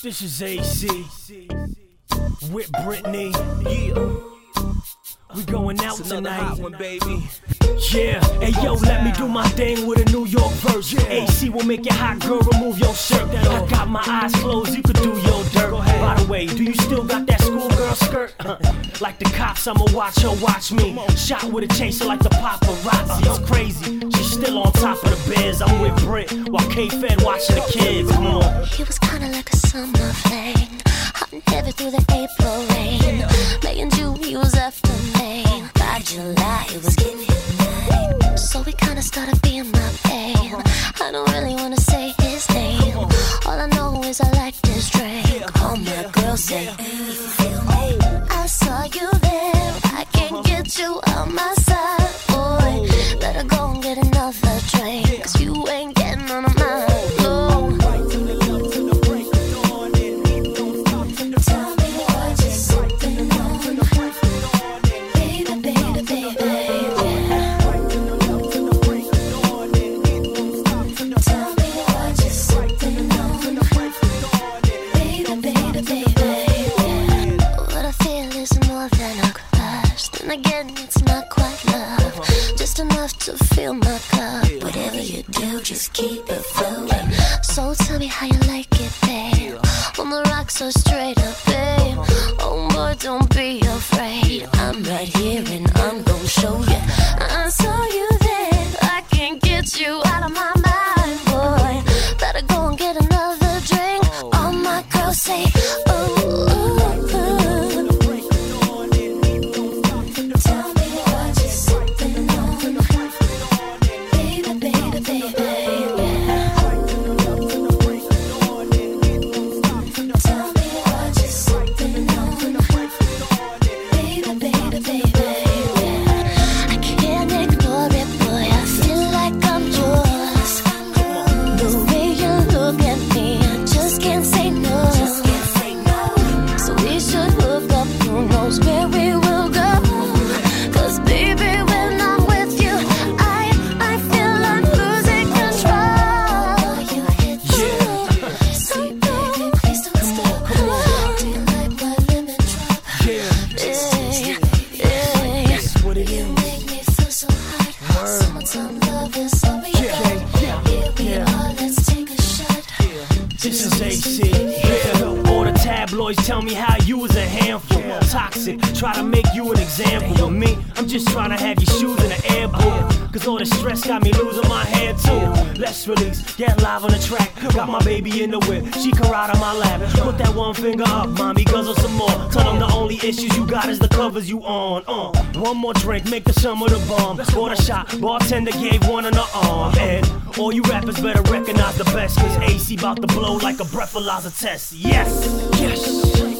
This is AC with Britney. Yeah. We going out It's tonight. hot one, baby. Yeah, hey yo, let me do my thing with a New York verse. AC will make it hot, girl, remove your shirt. I got my eyes closed, you could do your dirt. By the way, do you still got that schoolgirl skirt? like the cops, I'ma watch her watch me. Shot with a chaser like the paparazzi. It's crazy, she's still on top of the biz. I'm with Brit while K Fed watching the kids. Come on. He was kinda like a summer flame, hot and heavy through the April rain. May kinda started being my babe. I don't really wanna say his name. All I know is I like this drink. All my girls say, "Hey, if you feel me." I saw you there. I can't get you out my side, boy. Better go and get another drink, 'cause you ain't more than a crush. Then again, it's not quite love. Just enough to fill my cup. Whatever you do, just keep it flowing. So tell me how you like it, babe. On the rocks or straight up, babe. Oh boy, don't be afraid. I'm right here and I'm gonna show you. Tell me how you was a handful. Toxic, try to make you an example. of me, I'm just trying to have your shoes in the air, boy. Cause all the stress got me losing my head too. Let's release, get live on the track. Got my baby in the whip, she can ride on my lap. Put that one finger up, mommy, guzzle some more. Tell them the only issues you got is the covers you on. Uh, one more drink, make the summer the bomb. Bought a shot, bartender gave one in the arm. And all you rappers better recognize the best, cause AC about to blow like a breathalyzer test. Yes, yes.